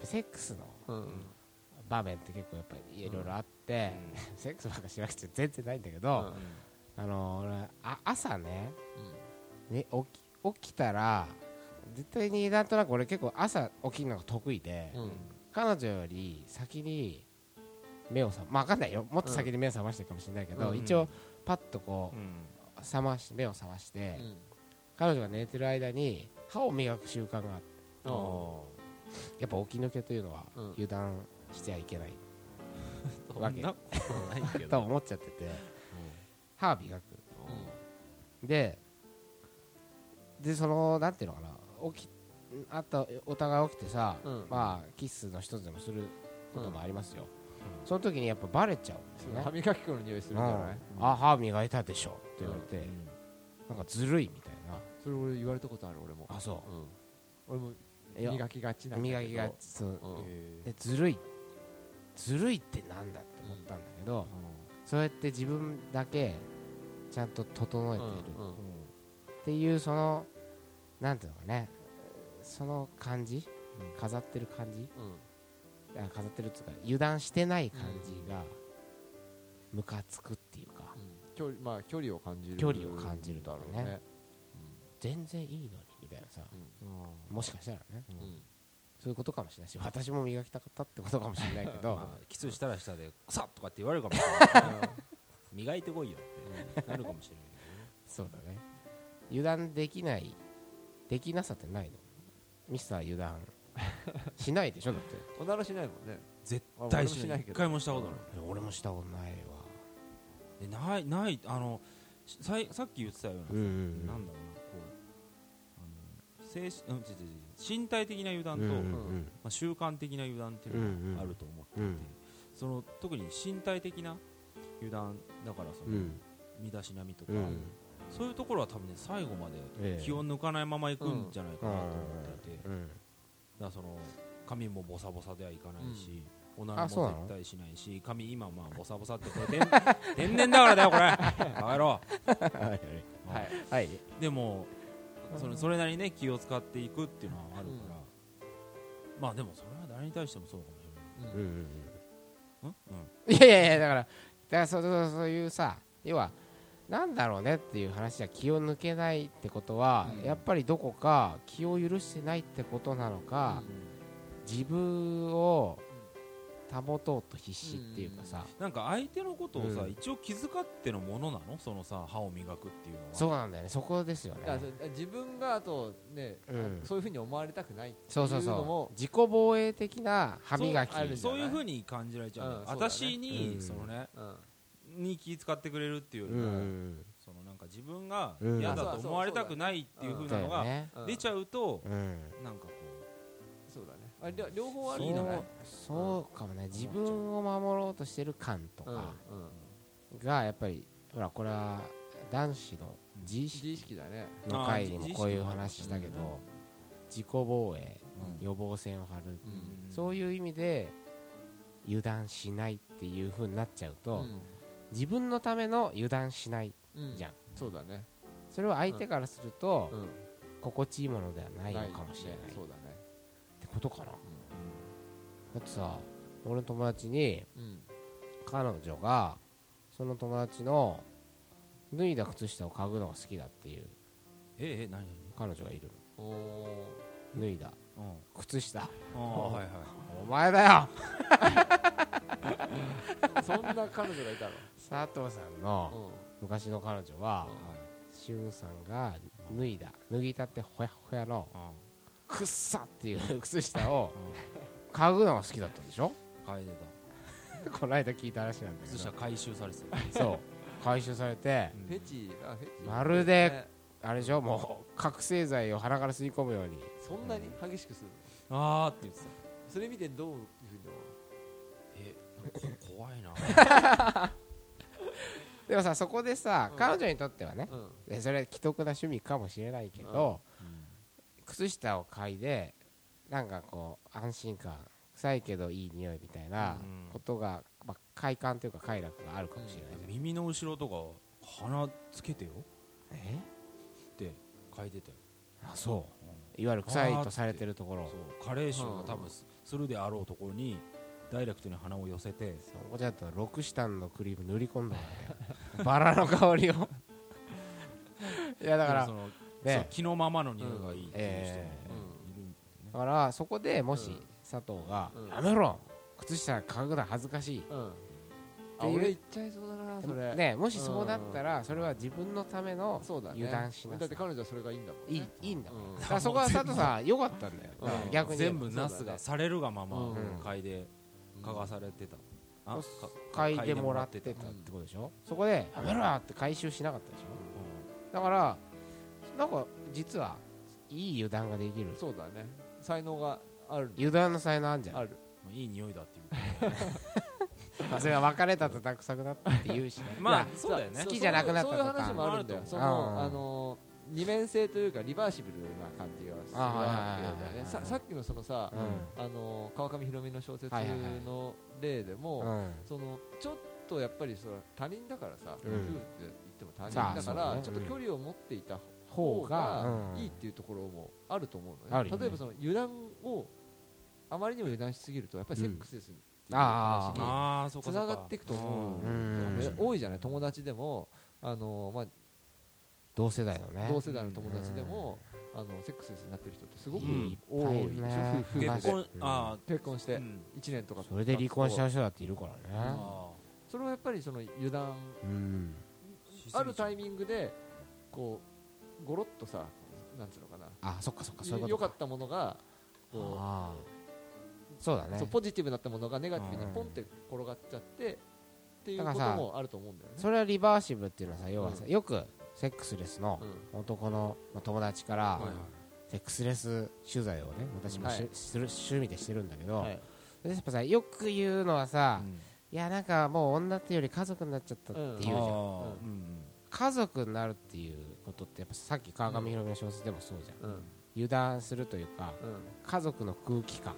ぱセックスのうん場面って結構やっぱりいろいろあって、セックスなんかしなくて全然ないんだけど、あの俺あ朝ねね起き起きたら絶対になんとなく俺結構朝起きるのが得意で、うん。彼女より先に目を覚まあ分かんないよ。もっと先に目を覚ましてるかもしれないけど、うん。一応パッとこうん。う覚まし目を覚まして、うん。彼女が寝てる間に歯を磨く習慣があって。あやっぱ起き抜けというのはうん。油断しちゃいけないあ わけ。と思っちゃってて。歯磨く。うででそのなんていうのかな。起きあったお互い起きてさ、うん。まあキスの一つでもすることもありますよ、ん。その時にやっぱバレちゃうんですね。歯磨き粉の匂いするんじゃない？うん。あ歯磨いたでしょって言われて、ん。なんかずるいみたいな。それ俺言われたことある俺も。あそうん。俺も磨きがちなんだけど。磨きがそう。うん。へでずるい。ずるいってなんだって思ったんだけど、そうやって自分だけちゃんと整えている。っていうそのなんていうのかね。その感じ。飾ってる感じ。うん。あ飾ってるっていうか油断してない感じがムカつくっていうか。距離まあ距離を感じる距離を感じるだろうね。ね全然いいのに。みたいなさ。うん。もしかしたらね。うん。そういうことかもしれないし私も磨きたかったってことかもしれないけど。まあキスしたらしたで「さっ!」とかって言われるかもしれない。磨いてこいよってなるかもしれない そうだね。油断できないできなさってないの。ミスター油断。しないでしょだって。おならしないもんね。絶あ対しない。一回もしたことない。俺もしたことないわ。でないないあのしさいさっき言ってたような、うんうん。なんだろうな精神うん違う違う違う。身体的な油断と、うんうまん。あ、習慣的な油断っていうのがあると思っていて、うんその特に身体的な油断だからその、うん。身だしなみとか、うん。そういうところは多分ね最後までええ。気を抜かないまま行くんじゃないかなと思っていて、うん。らその髪もボサボサではいかないし、おならも絶対しないし髪今まあボサボサってこれ天 天然だからだよこれ。バカ野郎。はいはい。でもそのそれなりにね気を使っていくっていうのはあるから、まあでもそれは誰に対してもそうかもしれない。うん。うん？うん。うんいやいやいやだからだからそうそうそういうさ要はなんだろうねっていう話じゃ気を抜けないってことは、うん。やっぱりどこか気を許してないってことなのか、自分を保とうと必死っていうかさ、なんか相手のことをさ、うん。一応気遣ってのものなの？そのさ歯を磨くっていうのは。そうなんだよね。そこですよね。だからそれ自分があとねうん。そういうふうに思われたくないってそうそうそいうのもう。自己防衛的な歯磨きそういそういうふうに感じられちゃう私に、うん。そのねうん。に気遣ってくれるっていうようりも、んそのなんか自分がうん。嫌だと思われたくないっていうふうなのが出ちゃうと、うん。なんかあ両両方あるそうそうかもね。自分を守ろうとしてる感とうんうん。かがやっぱりほらこれは男子の自意自意識識だね。の回にもこういう話したけど自己防衛う、予防線を張る。うん。そういう意味で油断しないっていう風になっちゃうとうん。自分のための油断しないうんじゃん。そうだね。それは相手からするとうん。心地いいものではないのかもしれない。っそうだことかな。だってさ俺の友達にうん。彼女がその友達の脱いだ靴下を嗅ぐのが好きだっていう。ええ何彼女がいるお脱いだ。靴下。はいはい。お前だよ。そんな彼女がいたの？佐藤さんの昔の彼女はしゅんさんが脱いだ脱ぎたてほやほやのうんくっさっていう靴下を嗅ぐのが好きだったんでしょ？嗅いでこの間聞いた話なんだけど。た靴下回収されてた。そう。回収されてフェチあフェチ。まるでね。あれでしょ？もう覚醒剤を鼻から吸い込むように。そんなに激しくするの？あーって言ってた。それ見てどういうふうにえこ怖いな。でもさそこでさうん。彼女にとってはね思うでそれは既得な趣味かもしれないけど靴下を嗅いでなんかこう安心感臭いけどいい匂いみたいなうん。ことが、まあ、快感というか快楽があるかもしれない耳の後ろとか鼻つけてよ。え？って書いて。たよあそう。いわゆる臭いとされてるところ。そう。加齢臭が多分すするであろうところにダイレクトに鼻を寄せて。そこじゃとロクシタンのクリーム塗り込んだんだよバラの香りを。いやだからそのね。気のままの匂いがいいっていう人も。ねえいるん。だからそこでもしうん。佐藤がうん「やめろ。靴下嗅ぐの恥ずかしい。うん。ていうあ俺行っちゃいそうだなそれ。ねもしそうだったらそれは自分のための油断しなさい。だって彼女はそれがいいんだもんね。いいいいんだからそこは佐藤さん良かったんだよ。逆に。全部ナスがされるがままうん。嗅いで嗅がされてた。嗅いでもらってた。ってことでしょ？そこで「やめろ!」って回収しなかったでしょ？だからなんか実はいい油断ができる。そうだね。才能がある。油断の才能あるんじゃん。ある。うんいい匂いだっていう まあそれが別れたとたくさくなったって言うしね。まあそうだよね。好きじゃなくなったそういう話もあるん。だよとかそう。んのあの二面性というかリバーシブルな感じがするわけだよね。ささっきのそのさうん。あの川上弘美の小説はいはいはい。の例でもうん。そのちょっとやっぱりその他人だからさ、うん。夫婦って言っても他人だから、ね。ちょっと距離を持っていた方方ががいいっていうところもあると思うのね、例えばその油断をあまりにも油断しすぎるとやっぱりセックスですうあ話にああそうかつながっていくと思う多いじゃない友達でもあの、まあ、同世代のね。同世代の友達でも、あのセックスレスになってる人ってすごくうん。多い、いっぱいいるね。夫婦で結婚あ結婚してあうん。1年とかそれで離婚しちゃうう人だっているからね。あそれはやっぱりその油断うん。ーあるタイミングでこうゴロッとさなんつうのかな。あそっかそっかそういうこと良かったものがこああそうだう、ね。そうポジティブだったものがネガティブにうん。ポンって転がっちゃってっていうこともあると思うんだよね。それはリバーシブルっていうのはさ要はさうん。よくセックスレスのうん。男のまあ友達からセックスレス取材をね私もしはい。する趣味でしてるんだけどはい。でやっぱさよく言うのはさうん。いやなんかもう女っていうより家族になっちゃったって言うじゃんうん家族になるっていうことってやっぱさっき川上弘美の小説でもそうじゃん。うん。油断するというか家族の空気感。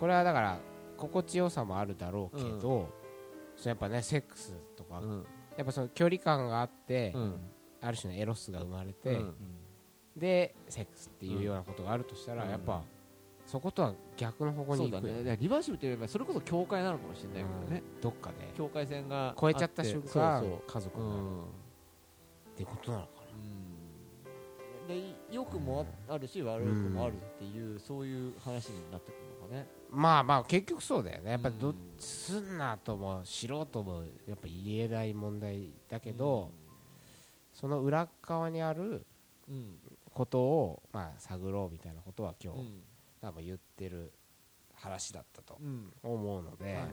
これはだから心地よさもあるだろうけど、そのやっぱねセックスとか、うん。やっぱその距離感があって、うん。ある種のエロスが生まれて、うん。でセックスっていうようなことがあるとしたら、うん。やっぱそことは逆の方向に行く。よそうだね。でリバーシブルっていうよりはそれこそ境界なのかもしれないけどね、うん。どっかで境界線が超えちゃった瞬間。そう家族になるそううん。ってことなのかうん。で良くもあるし悪くもあるっていう、そういう話になってくるのかね。なまあまあ結局そうだよね。やっぱどっうんすんなとも素人もやっぱ言えない問題だけど、その裏側にあるうん。ことを、まあ、探ろうみたいなことは今日、うん多分言ってる話だったとうん。思うので、はい。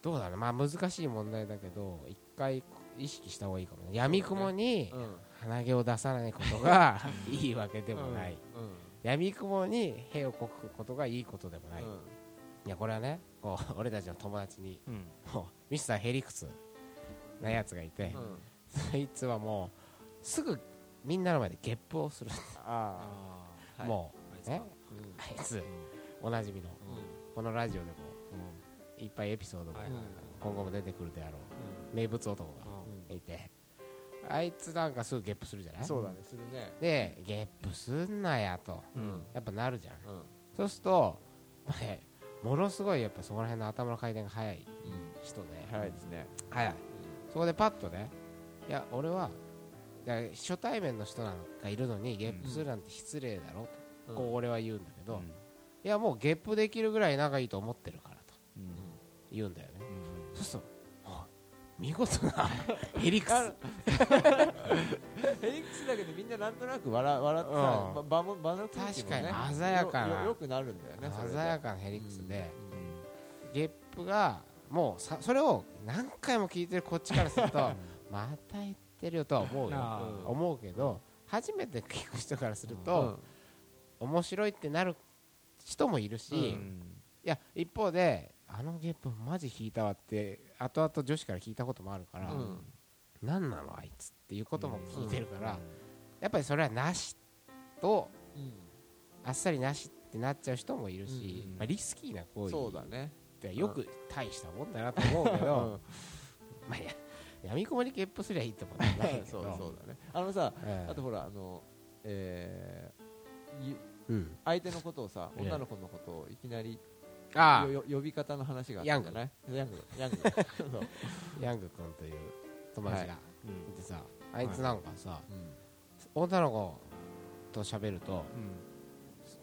どうだろうまあ難しい問題だけど一回意識した方がいいかもね。闇雲にうん。鼻毛を出さないことが いいわけでもない、うん。闇雲に屁をこくことがいいことでもない、うん。いやこれはねこう 俺たちの友達にうん。もうミスターヘリクスなやつがいて、うん。そいつはもうすぐみんなの前でゲップをする、ああはい。もうねあいつおなじみのーこのラジオでもいっぱいエピソードが今後も出てくるであろうう名物男うん。がいてあいつなんかすぐゲップするじゃない？んそうだねするね。でゲップすんなやと。うん。やっぱなるじゃん。うん。そうするとねものすごいやっぱそこら辺の頭の回転が速い人で。早いですね。速い。そこでパッとねいや俺は初対面の人なんかいるのにゲップするなんて失礼だろと、こう俺は言うんだけど、いやもうゲップできるぐらい仲いいと思ってるからとうん。言うんだよね。うんそうするとあ見事な ヘリクあス ヘリクスだけどみんななんとなく笑笑ってさうん。ば場も場の空気もね確かに鮮やかなよくなるんだよね鮮やかなヘリクスで、うゲップがもうさそれを何回も聞いてるこっちからすると また言ってるよとは思うよ。思うけど初めて聞く人からするうん。と、面白いってなる人もいるし、うん。んいや一方であのゲップマジ引いたわって後々女子から聞いたこともあるから、うん。何なのあいつっていうことも聞いてるから、うん。やっぱりそれはなしとうん。あっさりなしってなっちゃう人もいるし、うんまあ、リスキーな行為そうだね。ってよく大したもんだなと思うけど、まあいや闇雲にゲップすりゃいいってことはないけど そうそうだね。あのさうん。あとほらあのえー相手のことをさええ女の子のことをいきなりあよよ呼び方の話があったんじゃない？ヤング。ヤング。ヤング。君という友達が。うん。いてさあいつなんかさうん。女の子と喋ると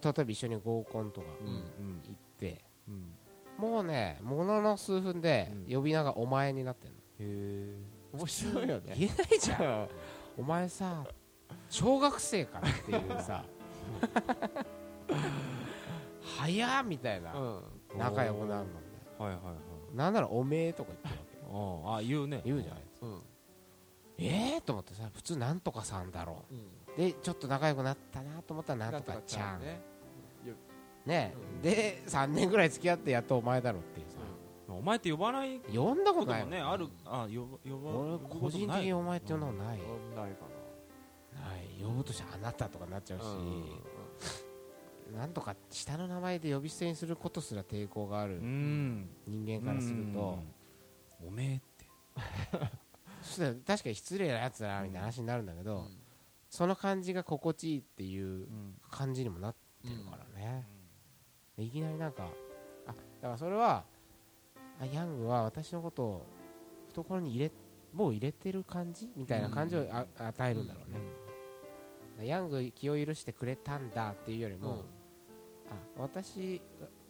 例えば一緒に合コンとかうん。うん行ってうん。もうねものの数分でうん。呼び名がお前になってんの。へ面白いよね。言えないじゃん。お前さ小学生かっていうさ早っみたいな。うん。仲良くなるのねえはいはいはい。なんならおめえとか言ってるわけああ言うね。言うじゃない。うん。ええと思ってさ普通なんとかさんだろ。うでちょっと仲良くなったなと思ったらなんとかちゃん。ね。ねうん。で3年ぐらい付き合ってやっとお前だろっていうさ。お前って呼ばない？こ呼んだこととないもんもね。あるあ呼ば呼ば俺個人的ないにお前って呼んだことないうん。ないかない呼ぶとしたらあなたとかになっちゃうしなうん。とか下の名前で呼び捨てにすることすら抵抗があるうん人間からすると。うん。おめえって。そしたら確かに失礼なやつだなみたいな話になるんだけど、うん。その感じが心地いいっていううん感じにもなってるからね、でいきなりなんかあだからそれはあヤングは私のことを懐に入れもう入れてる感じみたいな感じをあ与えるんだろうね、ヤング気を許してくれたんだっていうよりも、うん。あ私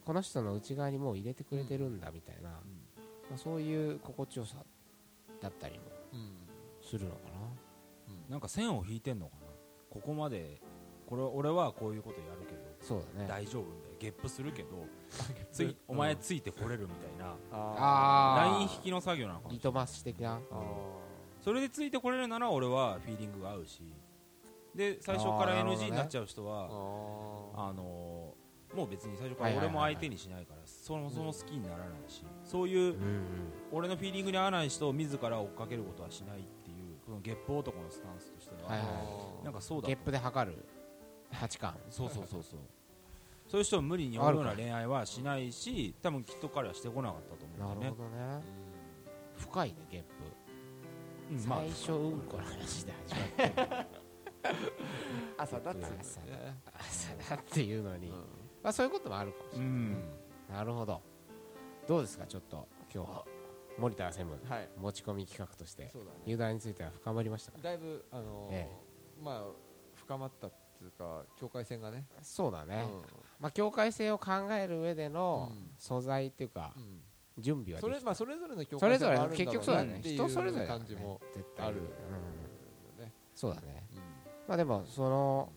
この人の内側にもう入れてくれてるんだみたいな、まあ、そういう心地よさだったりもうんするのかな。ん。か線を引いてんのかな。ここまでこれ俺はこういうことやるけどなそうだね。大丈夫みたいな。ゲップするけどついお前ついてこれるみたいなああー。ライン引きの作業なのかもしれない。リトマス的な？それでついてこれるなら俺はフィーリングが合うしで最初から NG になっちゃう人ーはああのーもう別に最初から俺も相手にしないからそもそも好きにならないしそういううんうん。俺のフィーリングに合わない人を自ら追っかけることはしないっていうこのゲップ男のスタンスとしてははいはいなんかそうだゲップで測る。価値観。そうそうそうそう。そういう人を無理に追うような恋愛はしないし多分きっと彼はしてこなかったと思うんだよね。なるほどね。深いねゲップうんまあ最初うんこの話で始まって 朝だっつうの朝だね。朝だっていうのに、まあ、そういうこともあるかもしうれない、ん。なるほど。どうですかちょっと今日は。森田専務はい。持ち込み企画としてそうだね。油断については深まりましたか？だいぶあのーえまあ深まったっていうか境界線がね。そうだね、うん。まあ、境界線を考える上でのうん。素材っていうかうん。準備はそれまあそれぞれの境それぞれ界線があるんだろ結局そうだね。人それぞれだね感じも絶対あるうん。ねそうだね。うんまあでもその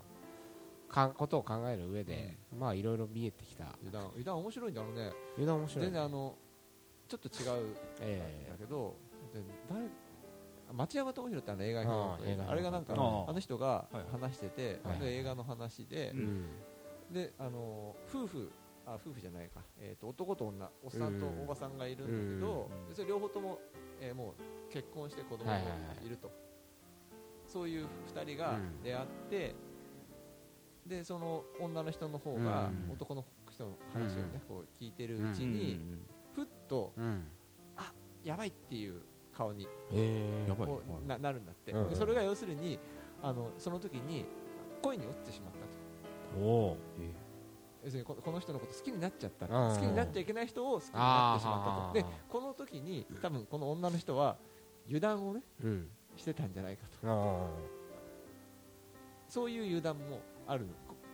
かことを考える上で、まあいろいろ見えてきた。油断油断面白いんだろうね。油断面白い。ね全然あのちょっと違う。んえ。だけどで誰町山智博ってあの映画あれがなんかああ。あの人がはい話しててはいで映画の話でであの夫婦あ夫婦じゃないか、えー、と男と女おっさんとおばさんがいるんだけど、うん。でそれ両方とも、えーもう結婚して子供がはいはいはい。いると、そういう2人がうん。出会って、でその女の人の方がうん。男の人の話をね、うん。こう聞いてるうちうん。に、ふっとうん。やばいっていう顔にうななるんだって、うん。でそれが要するにあのその時に恋に落ちてしまったと。おお要するにここの人のこと好きになっちゃった、うん。好きになっちゃいけない人を好きになってしまったと。であこの時に多分この女の人は油断をねーうんしてたんじゃないかと。あそういう油断もある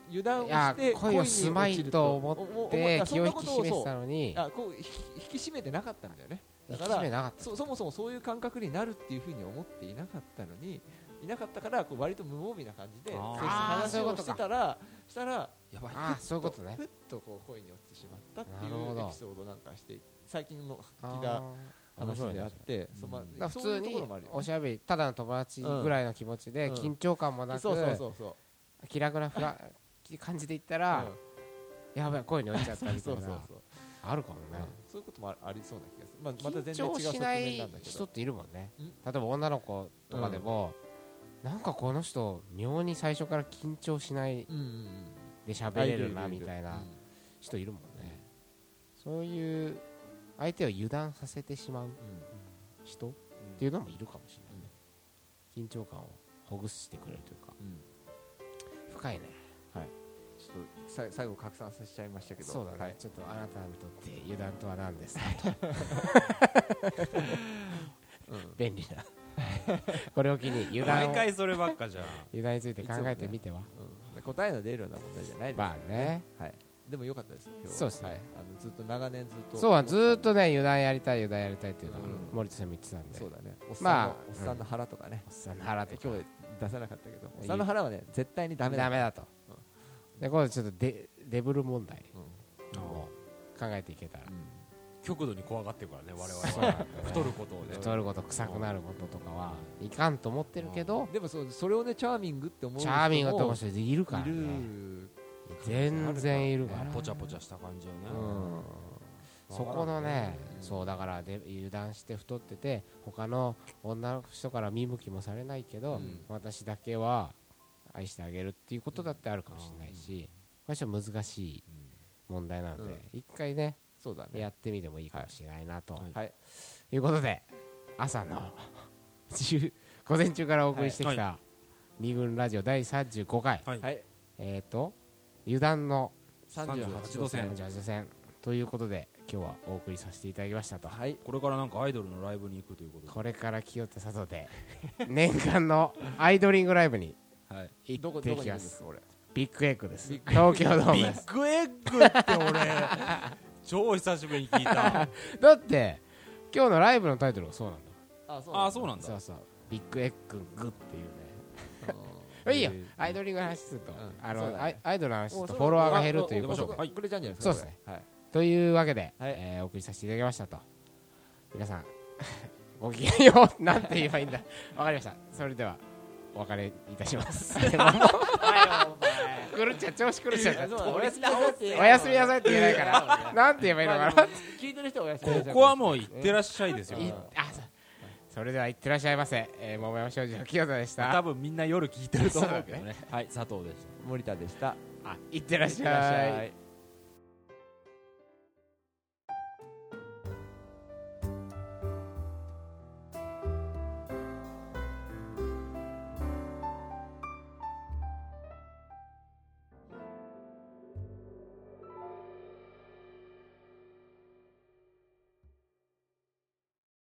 油断をして恋をすまいと思おおでお気を引き締めてたのに。あこう引き締めてなかったんだよね。だからなかった。そそもそもそういう感覚になるっていうふうに思っていなかったのにいなかったからこう割と無防備な感じで話をしてたらしたらやばい。ああそういうことね。ふっとこう恋に落ちてしまったっていうエピソードなんかして最近のあ聞いたー話であってそうまあ普通におしゃべりただの友達ぐらいの気持ちでうん。緊張感もなくそうそうそうそう。気楽なふら感じで言ったらやばい恋に落ちちゃったみたそいうなそうそう。あるかもね。そういうこともあありそうな気がする。まあまた全然違う側しない面なんだけど。人っているもんね。ん。例えば女の子とかでもなんかこの人妙に最初から緊張しないで喋れるなみたいなうん人いるもんね。そういう相手を油断させてしまう人っていうのもいるかもしれないね。緊張感をほぐしてくれるというか。うん。深いね。はい。ちちょっとさ最後拡散させちゃいましたけど。そうだね、はい。ちょっとあなたにとって油断とは何ですか？うん。便利な。これを機に油断を毎回そればっかじゃん。油断について考えてみては、うん、答えの出るような問題じゃないですまあね。はい、でも良かったですそうですね。はい、あのずっと長年ずっと。そうはずーっとね油断やりたい油断やりたいっていうのは、うん。森田さんも言ってたんで。そうだね。おっさんの,、まあおっさんの腹とかね、おっさんの腹とか。今日出さなかったけどおっさんの腹はね絶対にダメだ。ダメだと、で今度ちょっとデデブル問題うん。を考えていけたら、極度に怖がってるからね我々は。太ることをね。太ること臭くなることとかはいかんと思ってるけどでもそそれをねチャーミングって思うチャーミングと思う人いるからいる。ね全然いるから、ポチャポチャした感じよね。うん。そこのね、うんそうだからで油断して太ってて他の女の人から見向きもされないけど、うん。私だけは愛してあげるっていうことだってあるかもしれないし、これちょっと難しい問題なので、うん。一回ねそうだね。やってみてもいいかもしれないなと、はい。はい。いうことで朝の 10午前中からお送りしてきた二軍ラジオ第35回、はいはい。えっ、と油断の38度線。38度線。ということで今日はお送りさせていただきましたと。はい。これからなんかアイドルのライブに行くということで。これから清田里で。年間のアイドリングライブにはい。どこ行ってきます。すか俺ビッグエッグです。ビッグ東京ドームビです。ッグエッグって俺超久しぶりに聞いた。だって今日のライブのタイトルがそうなんだあそあそうなんだ。そうそう。ビッグエッググっていうね。うんいいよ。えー。アイドリングの話すると、ん。あの、アイアイドルの話するとフォロワーが減るというおことはい。これじゃんじゃないですかそうです。ねはい。というわけで、はい。えーお送りさせていただきましたと。皆さん ごきげんようなんて言えばいいんだ。わかりました。それではお別れいたします。狂っちゃう調子狂っちゃおやすみなさいっておやすみなさいって言えないから。なんて言えばいいのかな。聞いてる人はおやすみなさい。ここはもう行ってらっしゃいですよそそれでは行ってらっしゃいませ、えー、桃山商事の清田でした。多分みんな夜聞いてると思うけどね。はい佐藤でした。森田でした。あ行ってらっしゃい